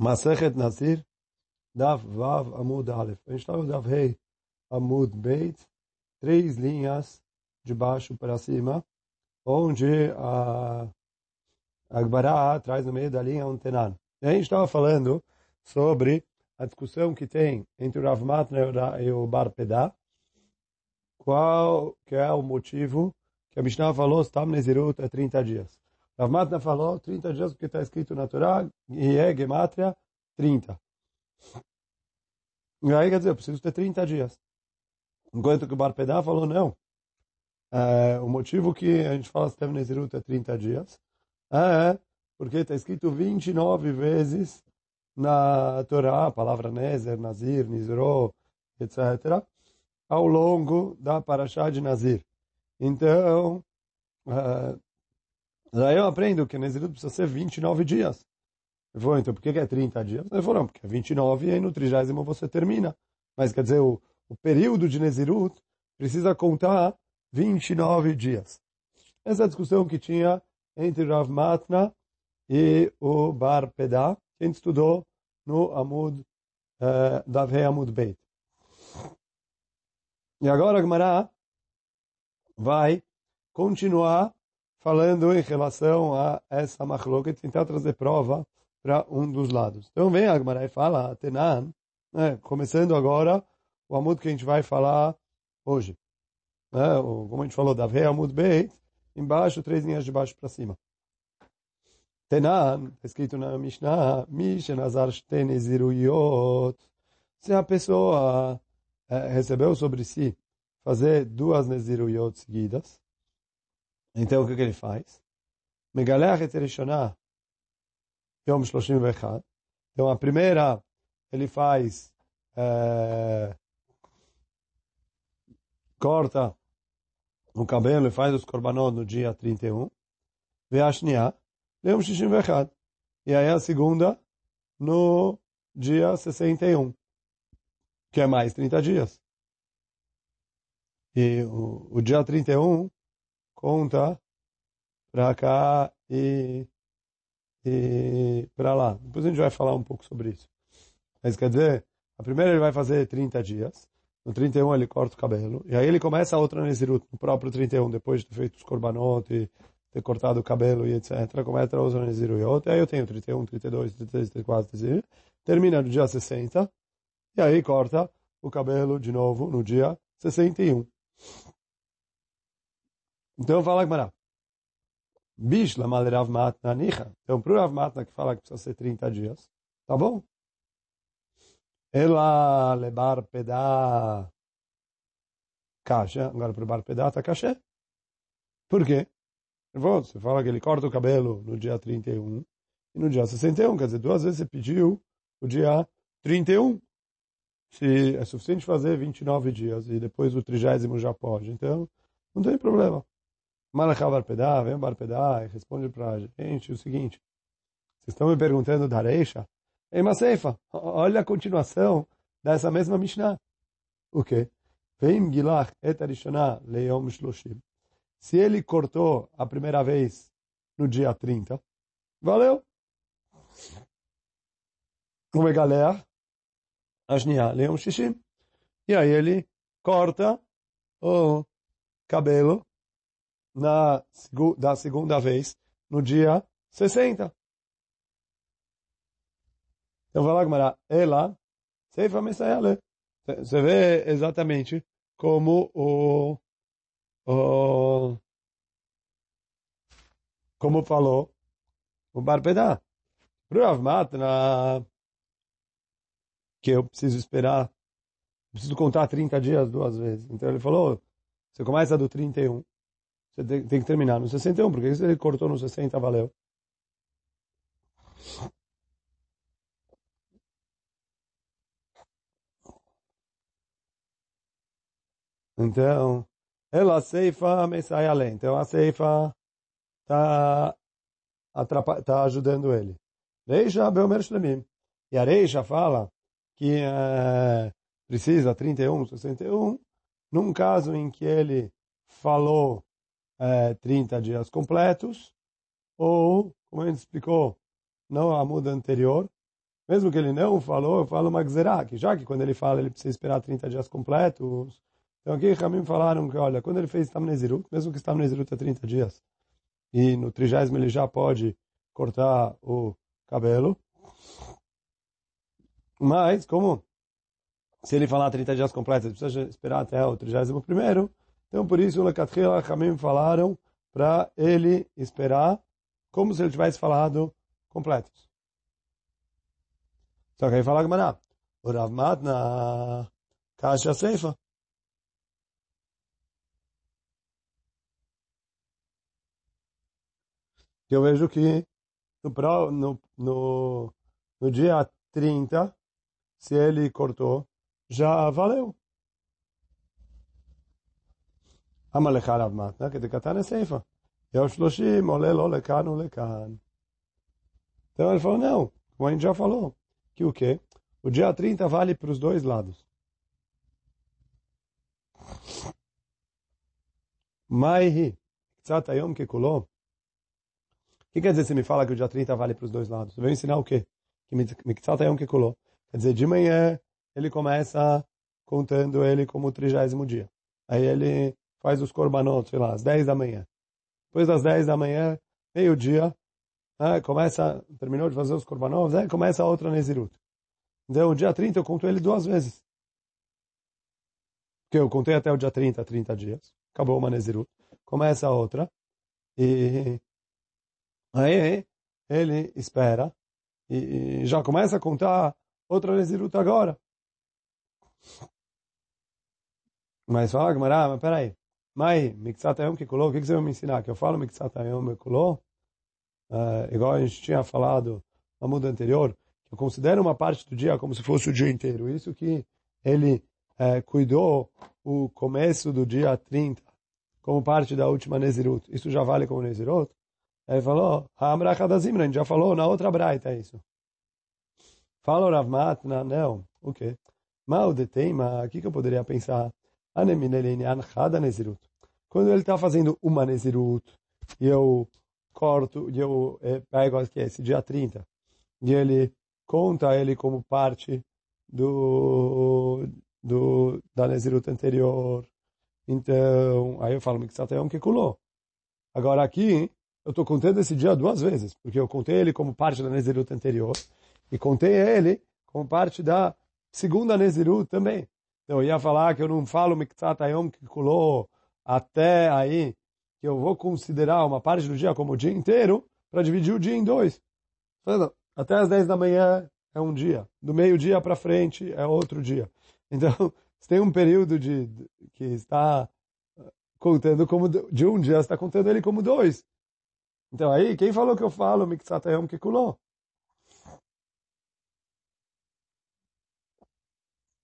Masechet Nazir, Dav Vav Amud Aleph. A gente está no Amud Beit, três linhas de baixo para cima, onde a Agbará traz no meio da linha um tenan. E a gente estava falando sobre a discussão que tem entre o Rav Matna e o Bar Pedá, qual que é o motivo que a Mishnah falou, Stam Nezirut é 30 dias. Rav Matna falou 30 dias porque está escrito na Torá, e é Gematria 30. E aí quer dizer, eu preciso ter 30 dias. Enquanto que o Bar Pedá falou, não. É, o motivo que a gente fala Stam Nezirut é 30 dias é porque está escrito 29 vezes na Torá, a palavra Nezer, Nazir, Nizro, etc., ao longo da Parashá de Nazir. Então, uh, daí eu aprendo que Nezirut precisa ser 29 dias. Eu vou, então, por que é 30 dias? Ele falou, não, porque é 29 e aí no 30 você termina. Mas quer dizer, o, o período de Nezirut precisa contar 29 dias. Essa é a discussão que tinha entre Rav Matna e o Bar Pedá, que a gente estudou no Amud, uh, Davhei Amud Beit. E agora a Gemara vai continuar falando em relação a essa e tentar trazer prova para um dos lados. Então vem a Gemara e fala, Tenan, né, começando agora o Amud que a gente vai falar hoje. Né, como a gente falou, Davhei Amud Beit, embaixo, três linhas de baixo para cima. Tenan, escrito na Mishnah, Mishenazar Shteneziruyot. Se a pessoa é, recebeu sobre si fazer duas Neziruyot seguidas, então o que, que ele faz? Megalech et Rishonah, Yom 31. Então a primeira, ele faz, é, corta o cabelo e faz os korbanot no dia 31. Veashniah, Yom 61. E aí a segunda no dia 61, que é mais 30 dias. E o, o dia 31 conta para cá e, e para lá. Depois a gente vai falar um pouco sobre isso. Mas quer dizer, a primeira ele vai fazer 30 dias. No 31 ele corta o cabelo. E aí ele começa a outra Nezirut, no próprio 31, depois de ter feito os korbanot e ter cortado o cabelo e etc. Começa a usar Nezirut. Aí eu tenho 31, 32, 33, 34, 35. Termina no dia 60. E aí corta o cabelo de novo no dia 61. Então fala Gmará. Bishla malerav matna nicha. Então para o Rav Matna que fala que precisa ser 30 dias, tá bom? Ela lebar pedá caixa. Agora para o bar pedá tá caixa. Por quê? Você fala que ele corta o cabelo no dia 31 e no dia 61. Quer dizer, duas vezes você pediu o dia 31. Se é suficiente fazer 29 dias e depois o trigésimo já pode. Então, não tem problema. Malachá Barpedá, vem Barpedá e responde para a gente o seguinte. Vocês estão me perguntando da Reisha? Ei, Maseifa, olha a continuação dessa mesma Mishnah. O quê? Vem Gilach et Arishonah leom shloshim. Se ele cortou a primeira vez no dia 30, valeu. Uma galera, Ashniah leom shishim. E aí ele corta o cabelo na, da segunda vez no dia 60. Então vai lá, Gamara, ela, Seifa Messayale. Você vê exatamente como o, o como falou o Barbedá. Pro Matna, que eu preciso esperar, preciso contar 30 dias duas vezes. Então ele falou, você começa do 31, você tem, tem que terminar no 61, porque se ele cortou no 60, valeu. Então, ela ceifa, sai além. Então a ceifa está tá ajudando ele. Reisha Beomer Shlemim. E a Reisha fala que é, precisa 31, 61, num caso em que ele falou é, 30 dias completos, ou, como a gente explicou, não a muda anterior, Mesmo que ele não falou, eu falo uma gzerá, que já que quando ele fala ele precisa esperar 30 dias completos. Então aqui Ramim falaram que, olha, quando ele fez Tamnezirut, mesmo que Tamnezirut é 30 dias, e no trigésimo ele já pode cortar o cabelo, mas como se ele falar 30 dias completos, ele precisa esperar até o 31 primeiro, então por isso o Lekatchila Ramim falaram para ele esperar como se ele tivesse falado completos. Só que aí fala Gmará, o Rav Matna Kasha Seifa. Eu vejo que no, no, no, no dia 30, se ele cortou, já valeu. המלאכה עליו מתנה, כדקתן הסיפה. יום שלושים עולה לו לכאן ולכאן. Então ele falou, não, como a gente já falou, que o quê? O dia 30 vale para os dois lados. Maihi, Tzatayom Kekuló. O que quer dizer se me fala que o dia 30 vale para os dois lados? Eu vou ensinar o quê? Que Mitzatayom Kekuló. Quer dizer, de manhã ele começa contando ele como o trigésimo dia. Aí ele faz os korbanot, sei lá, às 10 da manhã. Depois das 10 da manhã, meio-dia, né, começa, terminou de fazer os korbanot, né, começa a outra Nezirut. Então, o dia 30 eu conto ele duas vezes. Porque eu contei até o dia 30, 30 dias. Acabou uma Nezirut. Começa a outra. E aí ele espera e já começa a contar outra Nezirut agora. Mas fala, Gamara, mas peraí. Mai, Miksat Ayom Kikuló, o que, você vai me ensinar? Que eu falo Miksat Ayom Kikuló, uh, igual a gente tinha falado na muda anterior, que eu considero uma parte do dia como se fosse o dia inteiro. Isso que ele uh, cuidou o começo do dia 30 como parte da última Nezirut. Isso já vale como Nezirut? Ele falou, Ha'amracha da Zimra, a gente já falou na outra braita isso. Fala Rav Matna, não, o quê? Mal de teima, o que, eu poderia pensar? Quando ele está fazendo uma Nezirut, e eu corto, e eu eh, pego aqui esse dia 30, e ele conta ele como parte do, do da Nezirut anterior. Então, aí eu falo, Miksatayom que culou. Agora aqui, eu estou contando esse dia duas vezes, porque eu contei ele como parte da Nezirut anterior, e contei ele como parte da segunda Nezirut também. Então, eu ia falar que eu não falo Miktat Ayom que colou até aí, que eu vou considerar uma parte do dia como o dia inteiro, para dividir o dia em dois. Até as 10 da manhã é um dia, do meio-dia para frente é outro dia. Então, se tem um período de, que está contando como de um dia, está contando ele como dois. Então aí, quem falou que eu falo Miktat Ayom que colou?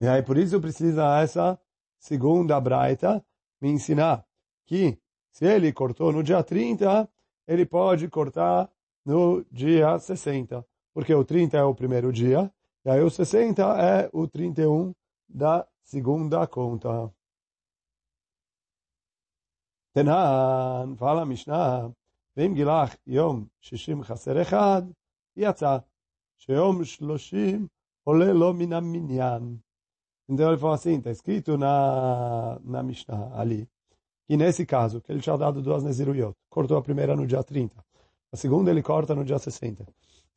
E aí, por isso precisa essa segunda braita me ensinar que se ele cortou no dia 30, ele pode cortar no dia 60. Porque o 30 é o primeiro dia, e aí o 60 é o 31 da segunda conta. Tenan, fala Mishnah, ואם גילח יום שישים חסר אחד, יצא שיום שלושים עולה לו מן המניין. Então ele falou assim, está escrito na, na Mishnah ali, que nesse caso, que ele tinha dado duas Neziruyot, cortou a primeira no dia 30, a segunda ele corta no dia 60.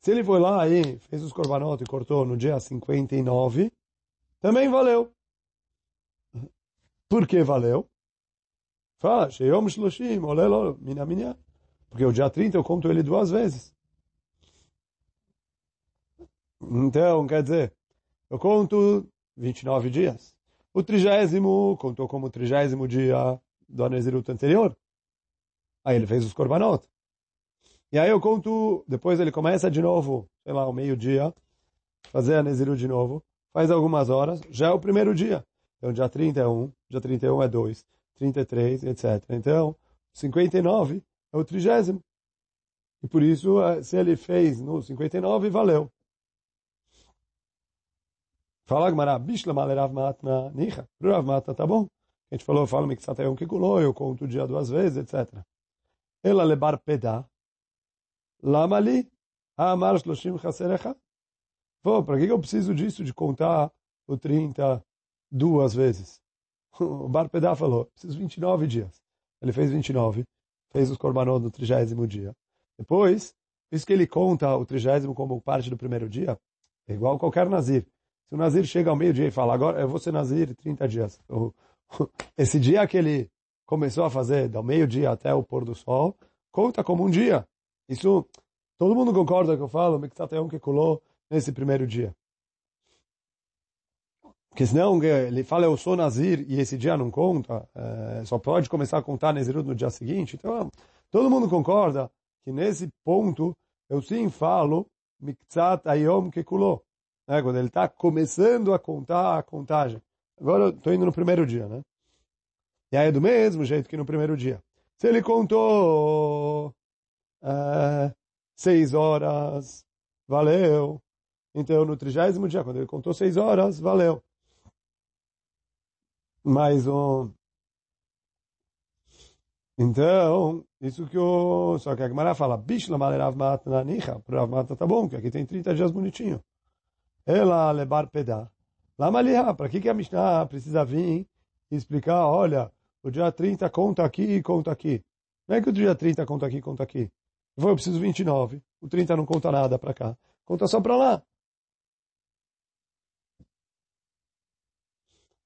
Se ele foi lá e fez os korbanot e cortou no dia 59, também valeu. Por que valeu? Fala, Sheyom Shloshim, olelo, mina minha. Porque o dia 30 eu conto ele duas vezes. Então, quer dizer, eu conto 29 dias. O trigésimo contou como o trigésimo dia do Anezirut anterior. Aí ele fez os korbanot. E aí eu conto, depois ele começa de novo, sei lá, o meio-dia, fazer a Nezirut de novo, faz algumas horas, já é o primeiro dia. Então dia 31, dia 31 é 2, 33, etc. Então, 59 é o trigésimo. E por isso, eh, se ele fez no 59, valeu. Fala Gmará, Bishlam ale Rav Matna, Nicha. Rav Matna, tá bom? A gente falou, fala Miksatayom Kikuló, eu conto o dia duas vezes, etc. Ela lebar pedá, lama li, amar shloshim chaserecha. Pô, para que eu preciso disso, de contar o 30 duas vezes? O Bar Pedá falou, preciso 29 dias. Ele fez 29, fez os korbanot no trigésimo dia. Depois, isso que ele conta o trigésimo como parte do primeiro dia, é igual qualquer nazir. Se o nazir chega ao meio-dia e fala, agora eu vou ser nazir 30 dias. Esse dia que ele começou a fazer, do meio-dia até o pôr do sol, conta como um dia. Isso, todo mundo concorda que eu falo, um que colou nesse primeiro dia. Porque senão ele fala, eu sou Nazir, e esse dia não conta, é, só pode começar a contar Nazirut no dia seguinte. Então, todo mundo concorda que nesse ponto, eu sim falo, Miktsat Ayom Kekuló. Né, quando ele está começando a contar a contagem. Agora eu estou indo no primeiro dia, né? E aí é do mesmo jeito que no primeiro dia. Se ele contou é, seis horas, valeu. Então, no trigésimo dia, quando ele contou seis horas, valeu. Mais um. Então, isso que o... Só que a Gemara fala, bicho, Rav Matna Nicha. Para Rav Matna tá bom, que aqui tem 30 dias bonitinho. Ela levar pedar. Lama liha. Para que, que a Mishnah precisa vir e explicar, olha, o dia 30 conta aqui e conta aqui. Não é que o dia 30 conta aqui e conta aqui. Eu preciso 29. O 30 não conta nada para cá. Conta só para lá.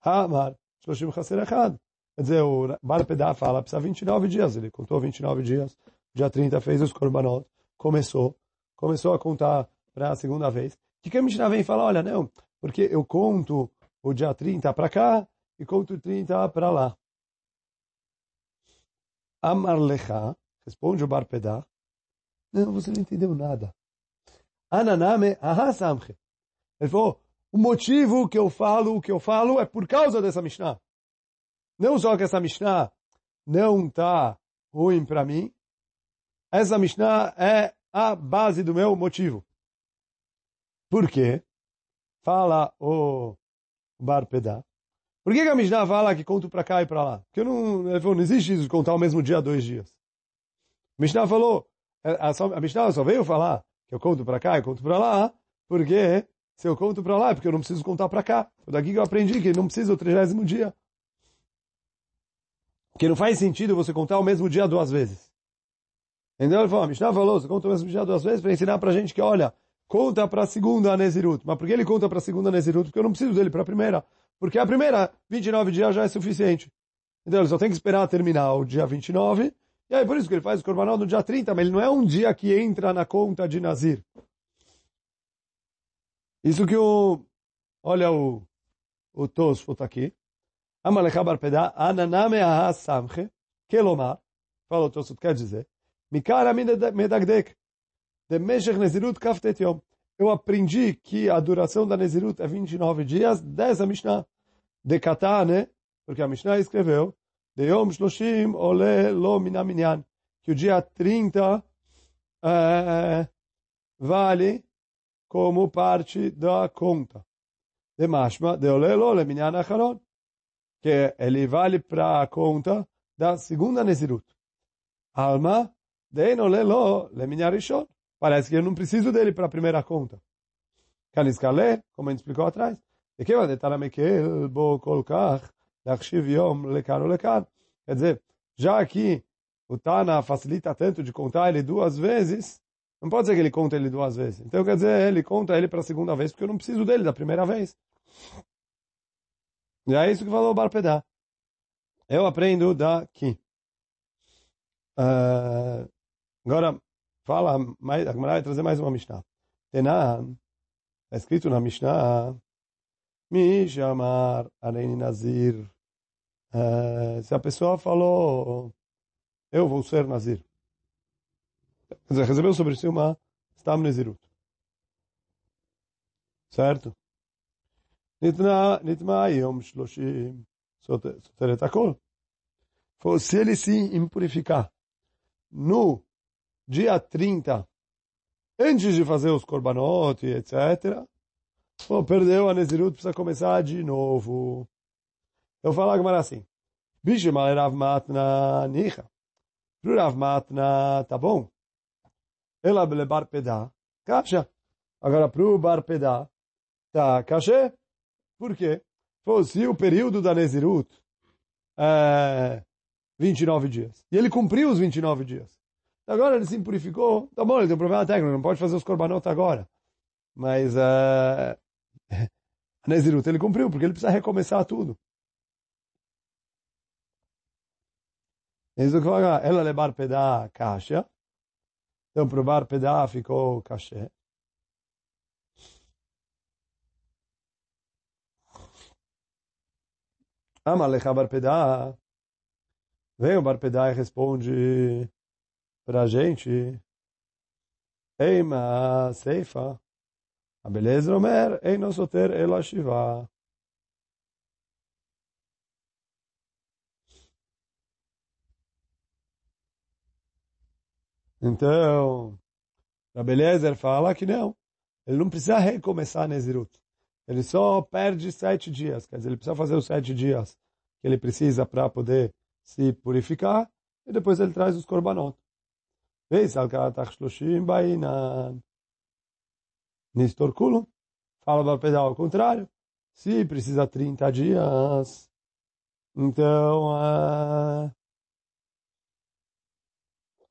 Hamar, Shloshim Chaser Echad. Quer dizer, o Bar Pedá fala, precisa 29 dias. Ele contou 29 dias. Dia 30 fez os korbanot. Começou. Começou a contar para a segunda vez. Que, que a Mishnah vem e fala? Olha, não, porque eu conto o dia 30 para cá e conto o 30 para lá. Amar lecha, responde o Bar Pedá, não, você não entendeu nada. Ananame ahasamche. Ele falou, o motivo que eu falo o que eu falo é por causa dessa Mishnah. Não só que essa Mishnah não está ruim para mim, essa Mishnah é a base do meu motivo. Por quê? Fala o Bar Pedá. Por que, que a Mishnah fala que conto para cá e para lá? Porque não, não existe isso de contar o mesmo dia dois dias. A Mishnah falou, a, a, a Mishnah só veio falar que eu conto para cá e conto para lá, porque se eu conto para lá é porque eu não preciso contar para cá. Foi daqui que eu aprendi que não precisa o trigésimo dia. Porque não faz sentido você contar o mesmo dia duas vezes. Então ele falou, a Mishnah falou, você conta o mesmo dia duas vezes para ensinar para gente que, olha, conta para a segunda Nezirut. Mas por que ele conta para a segunda Nezirut? Porque eu não preciso dele para a primeira. Porque a primeira, 29 dias já é suficiente. Então ele só tem que esperar terminar o dia 29. E aí por isso que ele faz o Corbanal no dia 30, mas ele não é um dia que entra na conta de Nazir. Isso que o... Olha o, o Tosfot aqui. Amalecha barpedá, ananame aha kelomar. Fala o Tosfot, quer dizer. Mikara medagdek. De meshech nezirut kaftet yom. Eu aprendi que a duração da Nezirut é 29 dias, 10 a Mishnah de Katane, porque a Mishnah escreveu, de Yom Shloshim Ole Lo Minaminyan, que o dia 30 é, vale como parte da conta. De Mashma, de Ole Lo Le Minyan Acharon, que ele vale para a conta da segunda Nezirut. Alma, de Ole Lo Le Minyan Rishon. Parece que eu não preciso dele para a primeira conta. Caniscalé, como a gente explicou atrás. E que vai detalhamekeel bo kolkach lachshiv yom lekan ou lekan. Quer dizer, já que o Tana facilita tanto de contar ele duas vezes, não pode ser que ele conta ele duas vezes. Então quer dizer, ele conta ele para a segunda vez, porque eu não preciso dele da primeira vez. E é isso que falou o Barpedá. Eu aprendo daqui. Uh, agora, fala, mais, a Gemara vai trazer mais uma Mishnah. Tenan, está escrito na Mishnah, me chamar Areni Nazir. Uh, se a pessoa falou, eu vou ser Nazir. Quer dizer, recebeu sobre si uma Stam Nazirut. Certo? Nitma Yom Shloshim Soteret Akol. Se ele se impurificar no dia 30, antes de fazer os korbanot, etc., Pô, perdeu a Nezirut, precisa começar de novo. Eu falar agora assim. Bicho, mas Rav Matna Nicha. Pro Rav Matna, tá bom? Ela belebar pedá. Caixa. Agora, para o bar pedá, tá cachê. Por quê? Se o período da Nezirut é 29 dias, e ele cumpriu os 29 dias, agora ele se impurificou, tá bom, ele tem um problema técnico, não pode fazer os korbanot agora. Mas uh, a Nezirut ele cumpriu, porque ele precisa recomeçar tudo. Que ela levar pedá caixa. Então, bar pedá ficou cachê. Amalecha Barpedá. Vem o Barpedá e responde para a gente. Eima Seifa. A beleza Omer, Ei Nosoter Ela Shiva. Então, a beleza fala que não. Ele não precisa recomeçar Nezirut. Ele só perde sete dias. Quer dizer, ele precisa fazer os sete dias que ele precisa para poder se purificar. E depois ele traz os korbanot. Veis, al karatach shloshim bainan. Nistor kulum. Fala para pedal ao contrário. Se precisa 30 dias, então uh,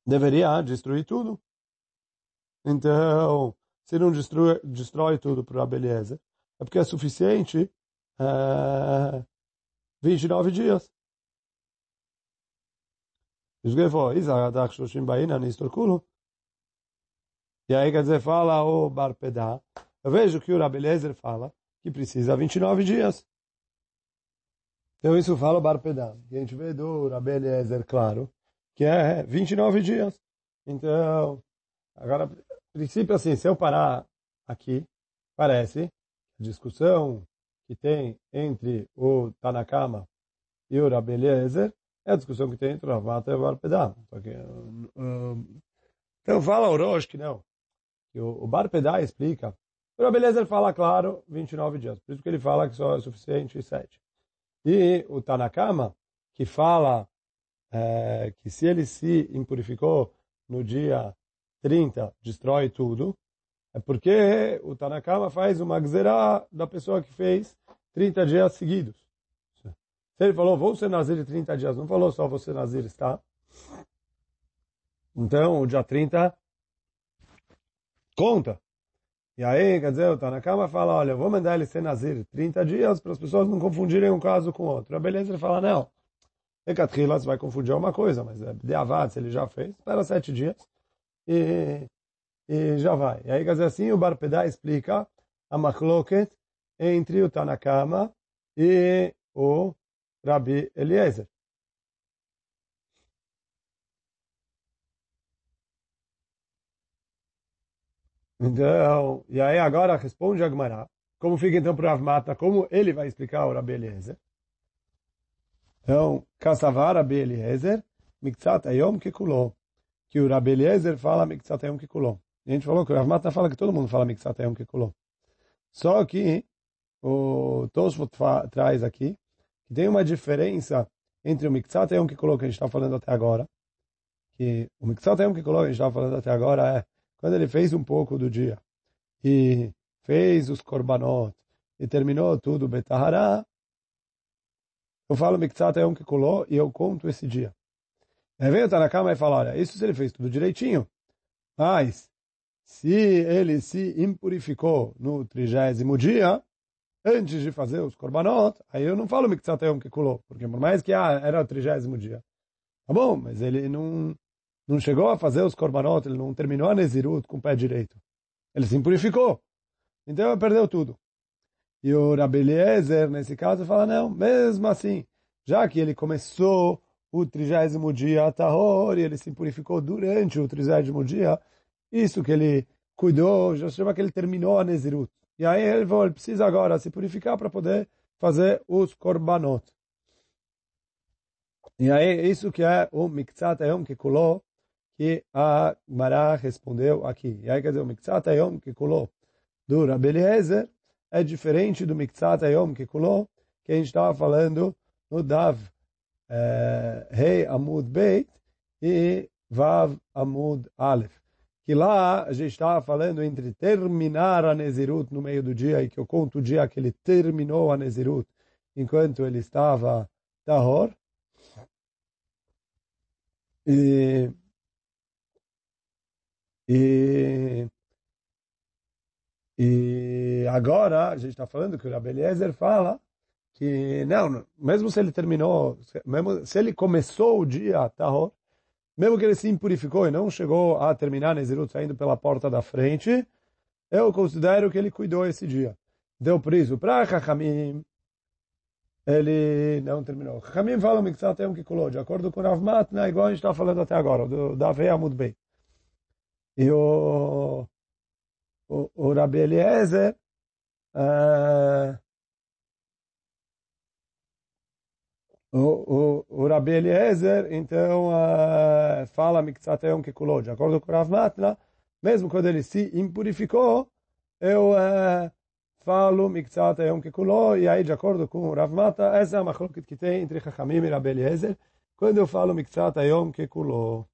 deveria destruir tudo. Então, se não destrói, destrói tudo para a beleza, é porque é suficiente é, 29 dias. E aí, quer dizer, fala o Barpedá. Eu vejo que o Rabelezer fala que precisa 29 dias. Então, isso fala o Barpedá. E a gente vê do Rabelezer, claro, que é 29 dias. Então, agora, princípio assim, se eu parar aqui, parece discussão que tem entre o Tanakama e o Rabbi Eliezer é a discussão que tem entre o Ravata e o Barpedá. Então fala o Rosh que não. Que o, o Barpedá explica. O Rabbi Eliezer fala, claro, 29 dias. Por isso que ele fala que só é suficiente 7. E o Tanakama, que fala é, que se ele se impurificou no dia 30, destrói tudo, é porque o Tanakama faz uma gzerá da pessoa que fez 30 dias seguidos. Ele falou, vou ser nazir de 30 dias, não falou só você nazir está. Então, o dia 30 conta. E aí, quer dizer, o Tanakama fala, olha, vou mandar ele ser nazir 30 dias para as pessoas não confundirem um caso com outro. A beleza ele fala, não. Ekatrila, vai confundir uma coisa, mas é de avad, se ele já fez, espera sete dias. E e já vai. E aí, quer dizer assim, o Barpedá explica a machloket entre o Tanakama e o Rabi Eliezer. Então, e aí agora responde a Gemara. Como fica então para o Avmata, como ele vai explicar o Rabi Eliezer? Então, Kassavar Rabi Eliezer, Miktsat Ayom Kikulon. Que o Rabi Eliezer fala Miktsat Ayom Kikulon. E a gente falou que o Rav fala que todo mundo fala Miksat Yom Kikulon. Só que o Tosfot traz aqui que tem uma diferença entre o Miksat Yom Kikulon que a gente está falando até agora, que o Miksat Yom Kikulon que a gente está falando até agora é quando ele fez um pouco do dia e fez os korbanot e terminou tudo Betahara, eu falo Miksat Yom Kikulon e eu conto esse dia. Aí vem o Tanakama e fala, olha, isso se ele fez tudo direitinho, mas se ele se impurificou no trigésimo dia, antes de fazer os korbanot, aí eu não falo miktzat yom kikulot, porque por mais que ah, era o trigésimo dia. Tá bom, mas ele não, não chegou a fazer os korbanot, ele não terminou a Nezirut com o pé direito. Ele se impurificou. Então ele perdeu tudo. E o Rabi Eliezer, nesse caso, fala, não, mesmo assim, já que ele começou o trigésimo dia a Tahor, e ele se impurificou durante o trigésimo dia, isso que ele cuidou, já chama que ele terminou a Nezirut. E aí ele, ele precisa agora se purificar para poder fazer os korbanot. E aí isso que é o Miktzat Ayom Kikuló, que a Mará respondeu aqui. E aí quer dizer, o Miktzat Ayom Kikuló do Rabbi Eliezer é diferente do Miktzat Ayom Kikuló que a gente estava falando no Dav eh, Rei Amud Beit e Vav Amud Aleph que lá a gente estava falando entre terminar a Nezirut no meio do dia e que eu conto o dia que ele terminou a Nezirut enquanto ele estava Tahor. E, e, e agora a gente está falando que o Rabbi Eliezer fala que não, mesmo se ele terminou, mesmo se ele começou o dia Tahor, mesmo que ele se impurificou e não chegou a terminar Nezirut saindo pela porta da frente, eu considero que ele cuidou esse dia. Deu priso para Chachamim, ele não terminou. Chachamim fala Mikzat Yom Kikulot, de acordo com Rav Matna, igual a gente está falando até agora, do, da Veia. E o, o, o Rabi Eliezer, uh, O, o, o Rabi Eliezer, então, uh, fala Miktzat Yom Kikulot. De acordo com o Rav Matna, mesmo quando ele se impurificou, eu uh, falo Miktzat Yom Kikulot, e aí, de acordo com o Rav Matna, essa é a machlokit que tem entre Chachamim e Rabi Eliezer, quando eu falo Miktzat Yom Kikulot.